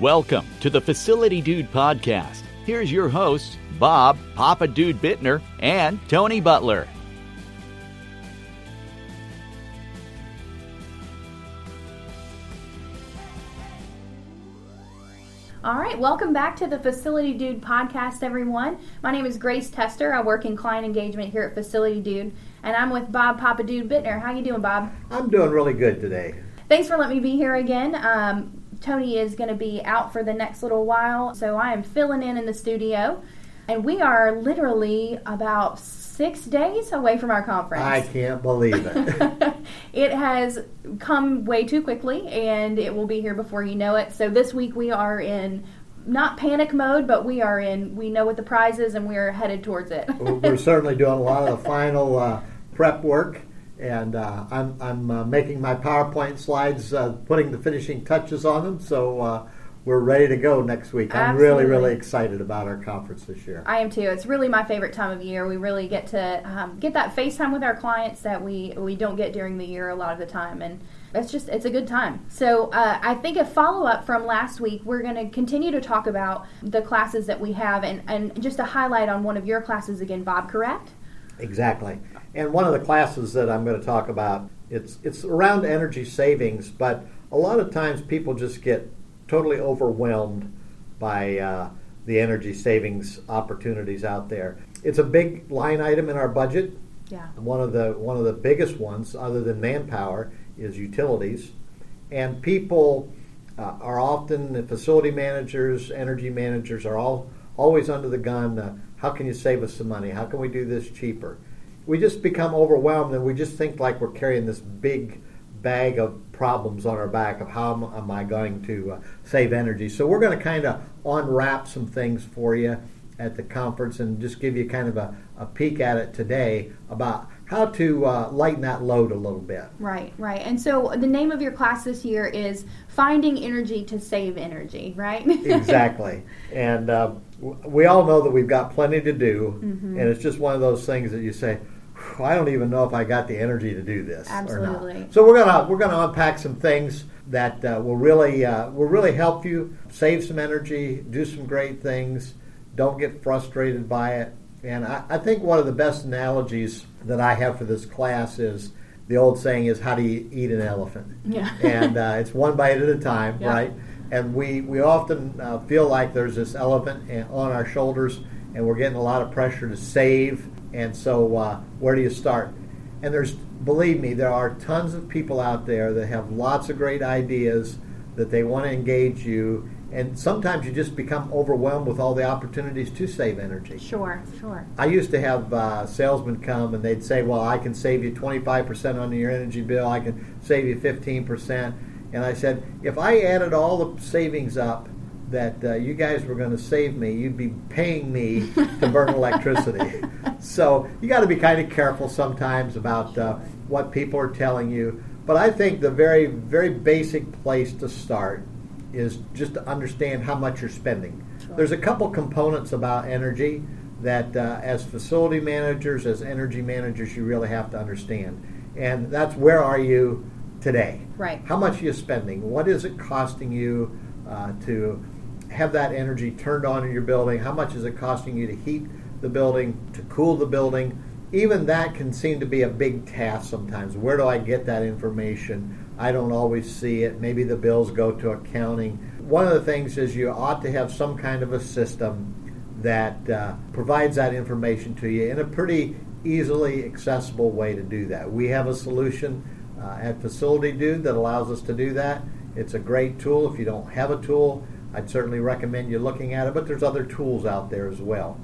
Welcome to the Facility Dude Podcast. Here's your hosts, Bob, Papa Dude Bittner, and Tony Butler. All right, welcome back to the Facility Dude podcast, everyone. My name is Grace Tester. I work in client engagement here at Facility Dude, and I'm with Bob Papa Dude Bittner. How you doing, Bob? I'm doing really good today. Thanks for letting me be here again. Um, Tony is going to be out for the next little while, so I am filling in in the studio, and we are literally about six days away from our conference. I can't believe it. it has come way too quickly, and it will be here before you know it. So this week we are in not panic mode, but we are in. We know what the prize is, and we are headed towards it. We're certainly doing a lot of the final uh, prep work, and uh, I'm I'm uh, making my PowerPoint slides, uh, putting the finishing touches on them. So uh, we're ready to go next week. I'm really, Absolutely. really excited about our conference this year. I am too. It's really my favorite time of year. We really get to um, get that FaceTime with our clients that we we don't get during the year a lot of the time, and it's just it's a good time. So uh, I think a follow up from last week, we're going to continue to talk about the classes that we have, and and just a highlight on one of your classes again, Bob. Correct? Exactly. And one of the classes that I'm going to talk about, it's it's around energy savings, but a lot of times people just get totally overwhelmed by uh, the energy savings opportunities out there. It's a big line item in our budget. Yeah. One of the one of the biggest ones, other than manpower, is utilities, and people uh, are often the facility managers, energy managers are all always under the gun. Uh, how can you save us some money? How can we do this cheaper? We just become overwhelmed, and we just think like we're carrying this big bag of problems on our back of how am, am I going to uh, save energy. So we're going to kind of unwrap some things for you at the conference and just give you kind of a, a peek at it today about how to uh, lighten that load a little bit. Right, right. And so the name of your class this year is Finding Energy to Save Energy, right? exactly. And uh, we all know that we've got plenty to do, Mm-hmm. and it's just one of those things that you say, "Whew, I don't even know if I got the energy to do this or Absolutely. not. So we're gonna we're gonna unpack some things that uh, will really uh, will really help you save some energy, do some great things. Don't get frustrated by it. And I, I think one of the best analogies that I have for this class is the old saying is, "How do you eat an elephant?" Yeah. and uh, it's one bite at a time, Yeah. right? And we we often uh, feel like there's this elephant on our shoulders, and we're getting a lot of pressure to save. And so, uh, where do you start? And there's, believe me, there are tons of people out there that have lots of great ideas that they want to engage you. And sometimes you just become overwhelmed with all the opportunities to save energy. Sure, sure. I used to have uh, salesmen come and they'd say, "Well, I can save you 25% on your energy bill. I can save you 15%." And I said, "If I added all the savings up that uh, you guys were going to save me, you'd be paying me to burn electricity." so you got to be kind of careful sometimes about uh, what people are telling you. But I think the very, very basic place to start is just to understand how much you're spending. Sure. There's a couple components about energy that, uh, as facility managers, as energy managers, you really have to understand. And that's where are you today? Right. How much are you spending? What is it costing you uh, to have that energy turned on in your building? How much is it costing you to heat the building, to cool the building? Even that can seem to be a big task sometimes. Where do I get that information? I don't always see it. Maybe the bills go to accounting. One of the things is you ought to have some kind of a system that uh, provides that information to you in a pretty easily accessible way to do that. We have a solution uh, at Facility Dude that allows us to do that. It's a great tool. If you don't have a tool, I'd certainly recommend you looking at it, but there's other tools out there as well.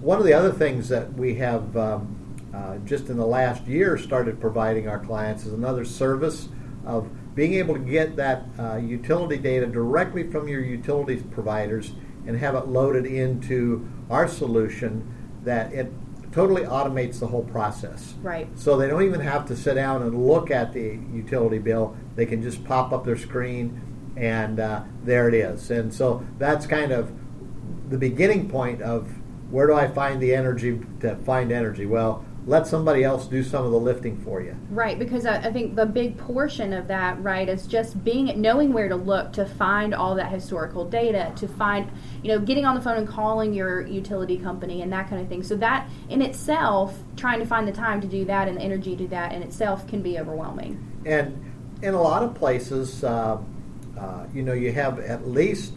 One of the other things that we have um, uh, just in the last year started providing our clients is another service of being able to get that uh, utility data directly from your utilities providers and have it loaded into our solution that it totally automates the whole process. Right. So they don't even have to sit down and look at the utility bill. They can just pop up their screen and uh, there it is. And so that's kind of the beginning point of where do I find the energy to find energy? Well, let somebody else do some of the lifting for you. Right, because I, I, think the big portion of that, right, is just being knowing where to look to find all that historical data, to find, you know, getting on the phone and calling your utility company and that kind of thing. So that in itself, trying to find the time to do that and the energy to do that in itself can be overwhelming. And in a lot of places, uh, uh, you know, you have at least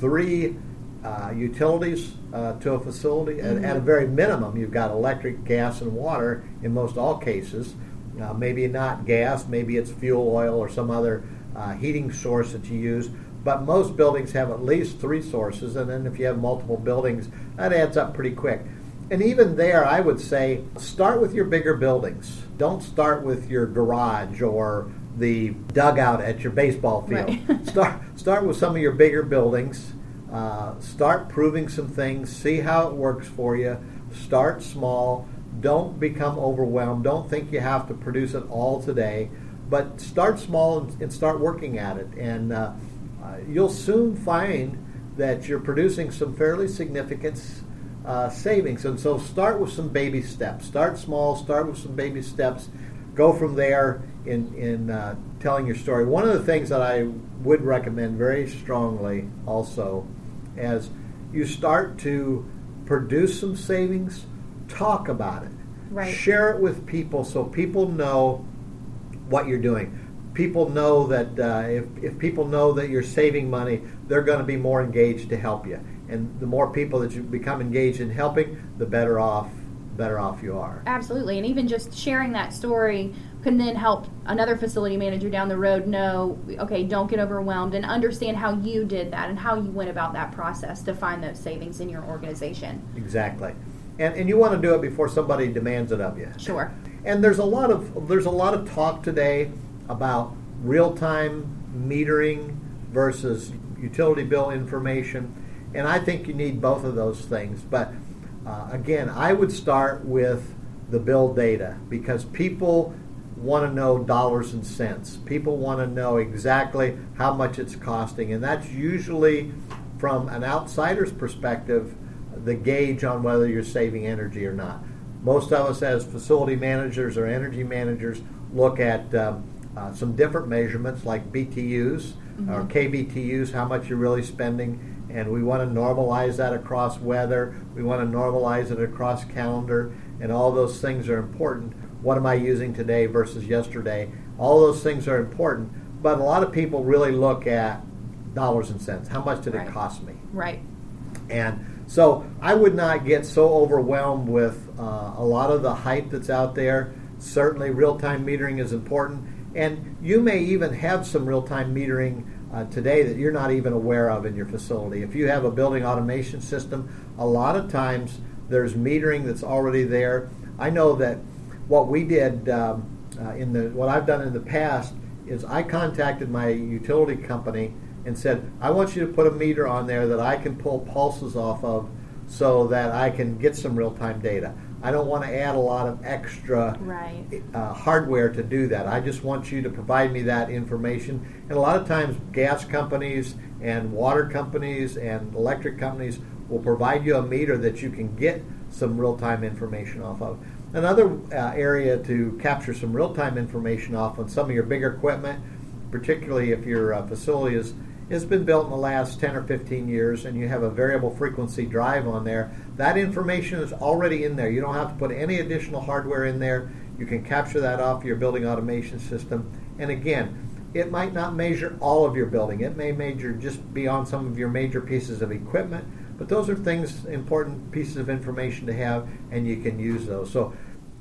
three uh, utilities uh, to a facility. Mm-hmm. At, at, a very minimum, you've got electric, gas, and water in most all cases. Uh, maybe not gas, maybe it's fuel oil or some other uh, heating source that you use. But most buildings have at least three sources, and then if you have multiple buildings, that adds up pretty quick. And even there, I would say start with your bigger buildings. Don't start with your garage or the dugout at your baseball field. Right. start start with some of your bigger buildings uh, start proving some things, see how it works for you. Start small. Don't become overwhelmed. Don't think you have to produce it all today, but start small and, and start working at it. And uh, uh, you'll soon find that you're producing some fairly significant uh, savings. And so start with some baby steps. Start small, start with some baby steps. Go from there in, in uh, telling your story. One of the things that I would recommend very strongly also as you start to produce some savings, talk about it. Right. Share it with people so people know what you're doing. People know that uh, if, if people know that you're saving money, they're going to be more engaged to help you. And the more people that you become engaged in helping, the better off better off you are. Absolutely. And even just sharing that story can then help another facility manager down the road know, okay, don't get overwhelmed and understand how you did that and how you went about that process to find those savings in your organization. Exactly. And, and you want to do it before somebody demands it of you. Sure. And there's a lot of there's a lot of talk today about real-time metering versus utility bill information, and I think you need both of those things. But uh, again, I would start with the bill data because people want to know dollars and cents. People want to know exactly how much it's costing, and that's usually from an outsider's perspective the gauge on whether you're saving energy or not. Most of us, as facility managers or energy managers, look at um, uh, some different measurements like BTUs mm-hmm. or KBTUs, how much you're really spending, and we want to normalize that across weather. We want to normalize it across calendar, and all those things are important what am I using today versus yesterday? All those things are important, but a lot of people really look at dollars and cents. How much did right. it cost me? Right. And so I would not get so overwhelmed with uh, a lot of the hype that's out there. Certainly, real time metering is important. And you may even have some real time metering uh, today that you're not even aware of in your facility. If you have a building automation system, a lot of times there's metering that's already there. I know that what we did um, uh, in the what I've done in the past is I contacted my utility company and said, I want you to put a meter on there that I can pull pulses off of so that I can get some real time data. I don't want to add a lot of extra right. uh, hardware to do that. I just want you to provide me that information. And a lot of times, gas companies and water companies and electric companies will provide you a meter that you can get some real time information off of. Another uh, area to capture some real-time information off on some of your bigger equipment, particularly if your uh, facility is has been built in the last 10 or 15 years and you have a variable frequency drive on there, that information is already in there. You don't have to put any additional hardware in there. You can capture that off your building automation system. And again, it might not measure all of your building. It may measure just beyond some of your major pieces of equipment, but those are things, important pieces of information to have, and you can use those. So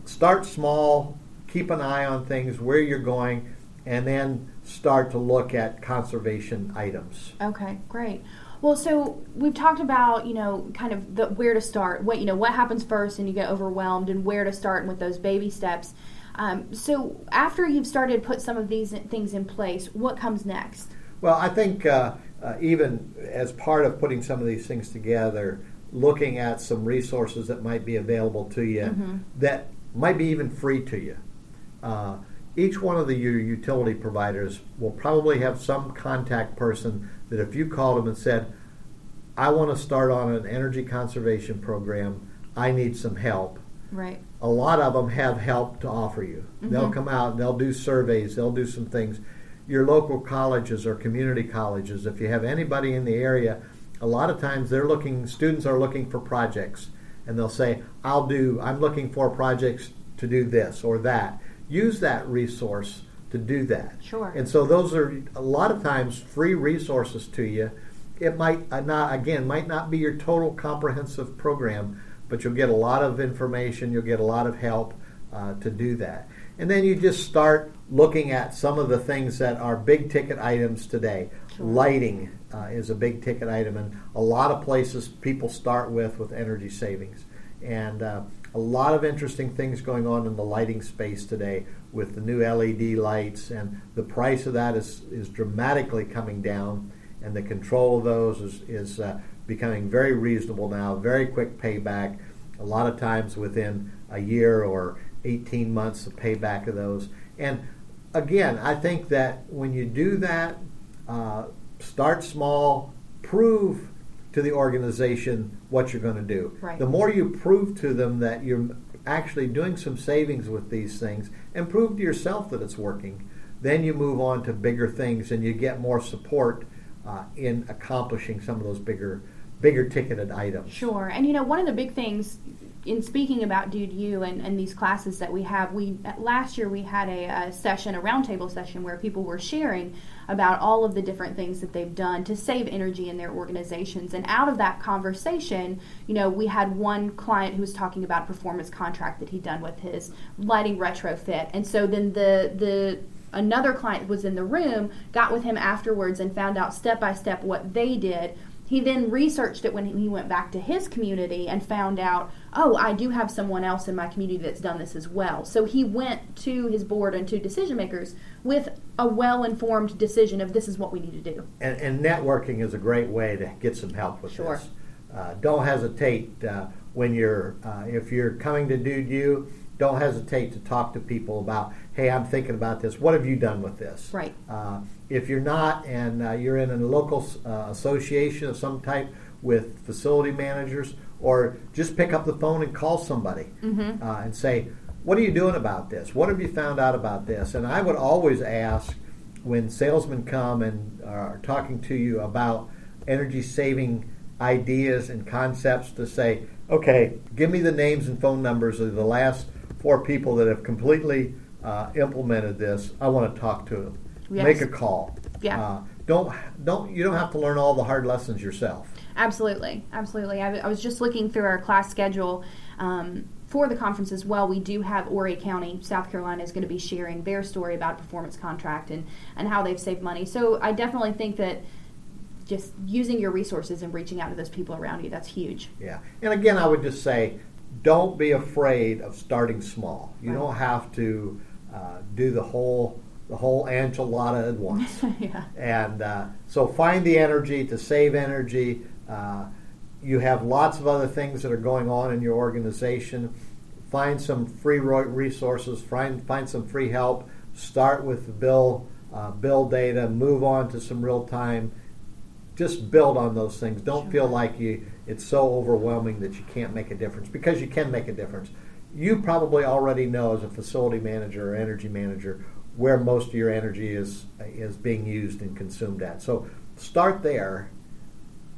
start small, keep an eye on things, where you're going, and then start to look at conservation items. Okay, great. Well, so we've talked about you know kind of the, where to start, what you know what happens first, and you get overwhelmed, and where to start and with those baby steps. Um, so after you've started put some of these things in place, what comes next? Well, I think uh, uh, even as part of putting some of these things together, looking at some resources that might be available to you mm-hmm. that might be even free to you. Uh, each one of the utility providers will probably have some contact person that if you called them and said, I want to start on an energy conservation program, I need some help. Right. a lot of them have help to offer you. Mm-hmm. They'll come out they'll do surveys, they'll do some things. Your local colleges or community colleges, if you have anybody in the area, a lot of times they're looking, students are looking for projects and they'll say, I'll do, I'm looking for projects to do this or that. Use that resource to do that. Sure. And so those are a lot of times free resources to you. It might uh, not, again, might not be your total comprehensive program, but you'll get a lot of information, you'll get a lot of help uh, to do that. And then you just start looking at some of the things that are big ticket items today. Sure. Lighting uh, is a big ticket item, and a lot of places people start with with energy savings. And uh, a lot of interesting things going on in the lighting space today with the new LED lights, and the price of that is, is dramatically coming down, and the control of those is, is uh, becoming very reasonable now, very quick payback, a lot of times within a year or 18 months of payback of those. And again, I think that when you do that, uh, start small, prove to the organization what you're going to do. Right. The more you prove to them that you're actually doing some savings with these things and prove to yourself that it's working, then you move on to bigger things and you get more support uh, in accomplishing some of those bigger bigger ticketed items. Sure. And you know, one of the big things in speaking about Dude You and, and these classes that we have, we last year we had a, a session, a roundtable session, where people were sharing about all of the different things that they've done to save energy in their organizations. And out of that conversation, you know, we had one client who was talking about a performance contract that he'd done with his lighting retrofit, and so then the the another client was in the room, got with him afterwards, and found out step by step what they did he then researched it when he went back to his community and found out, oh, I do have someone else in my community that's done this as well. So he went to his board and to decision makers with a well informed decision of this is what we need to do. And, and, networking is a great way to get some help with sure. this. Uh, don't hesitate uh, when you're, uh, if you're coming to Dude You, don't hesitate to talk to people about, hey, I'm thinking about this. What have you done with this? Right. Uh, if you're not and uh, you're in a local uh, association of some type with facility managers, or just pick up the phone and call somebody mm-hmm. Uh, and say, what are you doing about this? What have you found out about this? And I would always ask when salesmen come and are talking to you about energy saving ideas and concepts to say, okay, give me the names and phone numbers of the last four people that have completely uh, implemented this. I want to talk to them. Yes. Make a call. Yeah. Uh, don't don't you don't have to learn all the hard lessons yourself. Absolutely, absolutely. I, I was just looking through our class schedule. Um, for the conference as well, we do have Horry County, South Carolina, is going to be sharing their story about a performance contract and, and how they've saved money. So I definitely think that just using your resources and reaching out to those people around you, that's huge. Yeah. And again, I would just say don't be afraid of starting small. You right. don't have to uh, do the whole the whole enchilada at once. yeah. And uh, so find the energy to save energy. Uh, you have lots of other things that are going on in your organization. Find some free resources. Find find some free help. Start with bill uh, bill data. Move on to some real time. Just build on those things. Don't sure. feel like you it's so overwhelming that you can't make a difference because you can make a difference. You probably already know as a facility manager or energy manager where most of your energy is is being used and consumed at. So start there,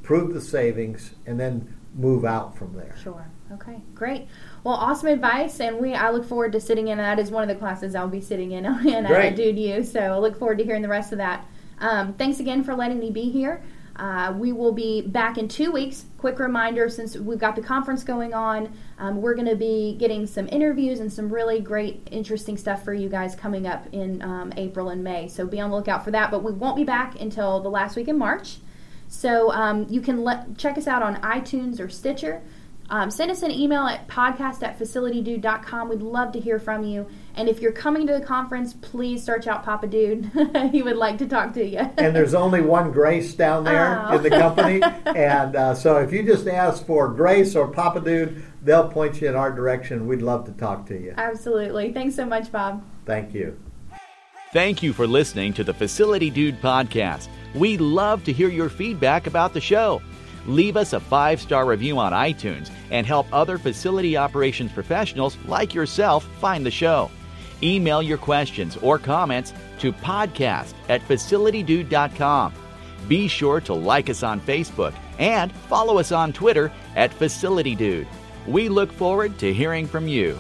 prove the savings, and then move out from there. Sure. Okay. Great. Well, awesome advice, and we I look forward to sitting in. That is one of the classes I'll be sitting in and I do you. So I look forward to hearing the rest of that. Um, thanks again for letting me be here. Uh, we will be back in two weeks. Quick reminder since we've got the conference going on, um, we're going to be getting some interviews and some really great, interesting stuff for you guys coming up in um, April and May. So be on the lookout for that. But we won't be back until the last week in March. So um, you can check us out on iTunes or Stitcher. Um, send us an email at podcast at facilitydude.com. We'd love to hear from you. And if you're coming to the conference, please search out Papa Dude. he would like to talk to you. and there's only one Grace down there oh. in the company. and uh, so if you just ask for Grace or Papa Dude, they'll point you in our direction. We'd love to talk to you. Absolutely. Thanks so much, Bob. Thank you. Thank you for listening to the Facility Dude podcast. We love to hear your feedback about the show Leave us a five star review on iTunes and help other facility operations professionals like yourself find the show. Email your questions or comments to podcast at facilitydude.com. Be sure to like us on Facebook and follow us on Twitter at FacilityDude. We look forward to hearing from you.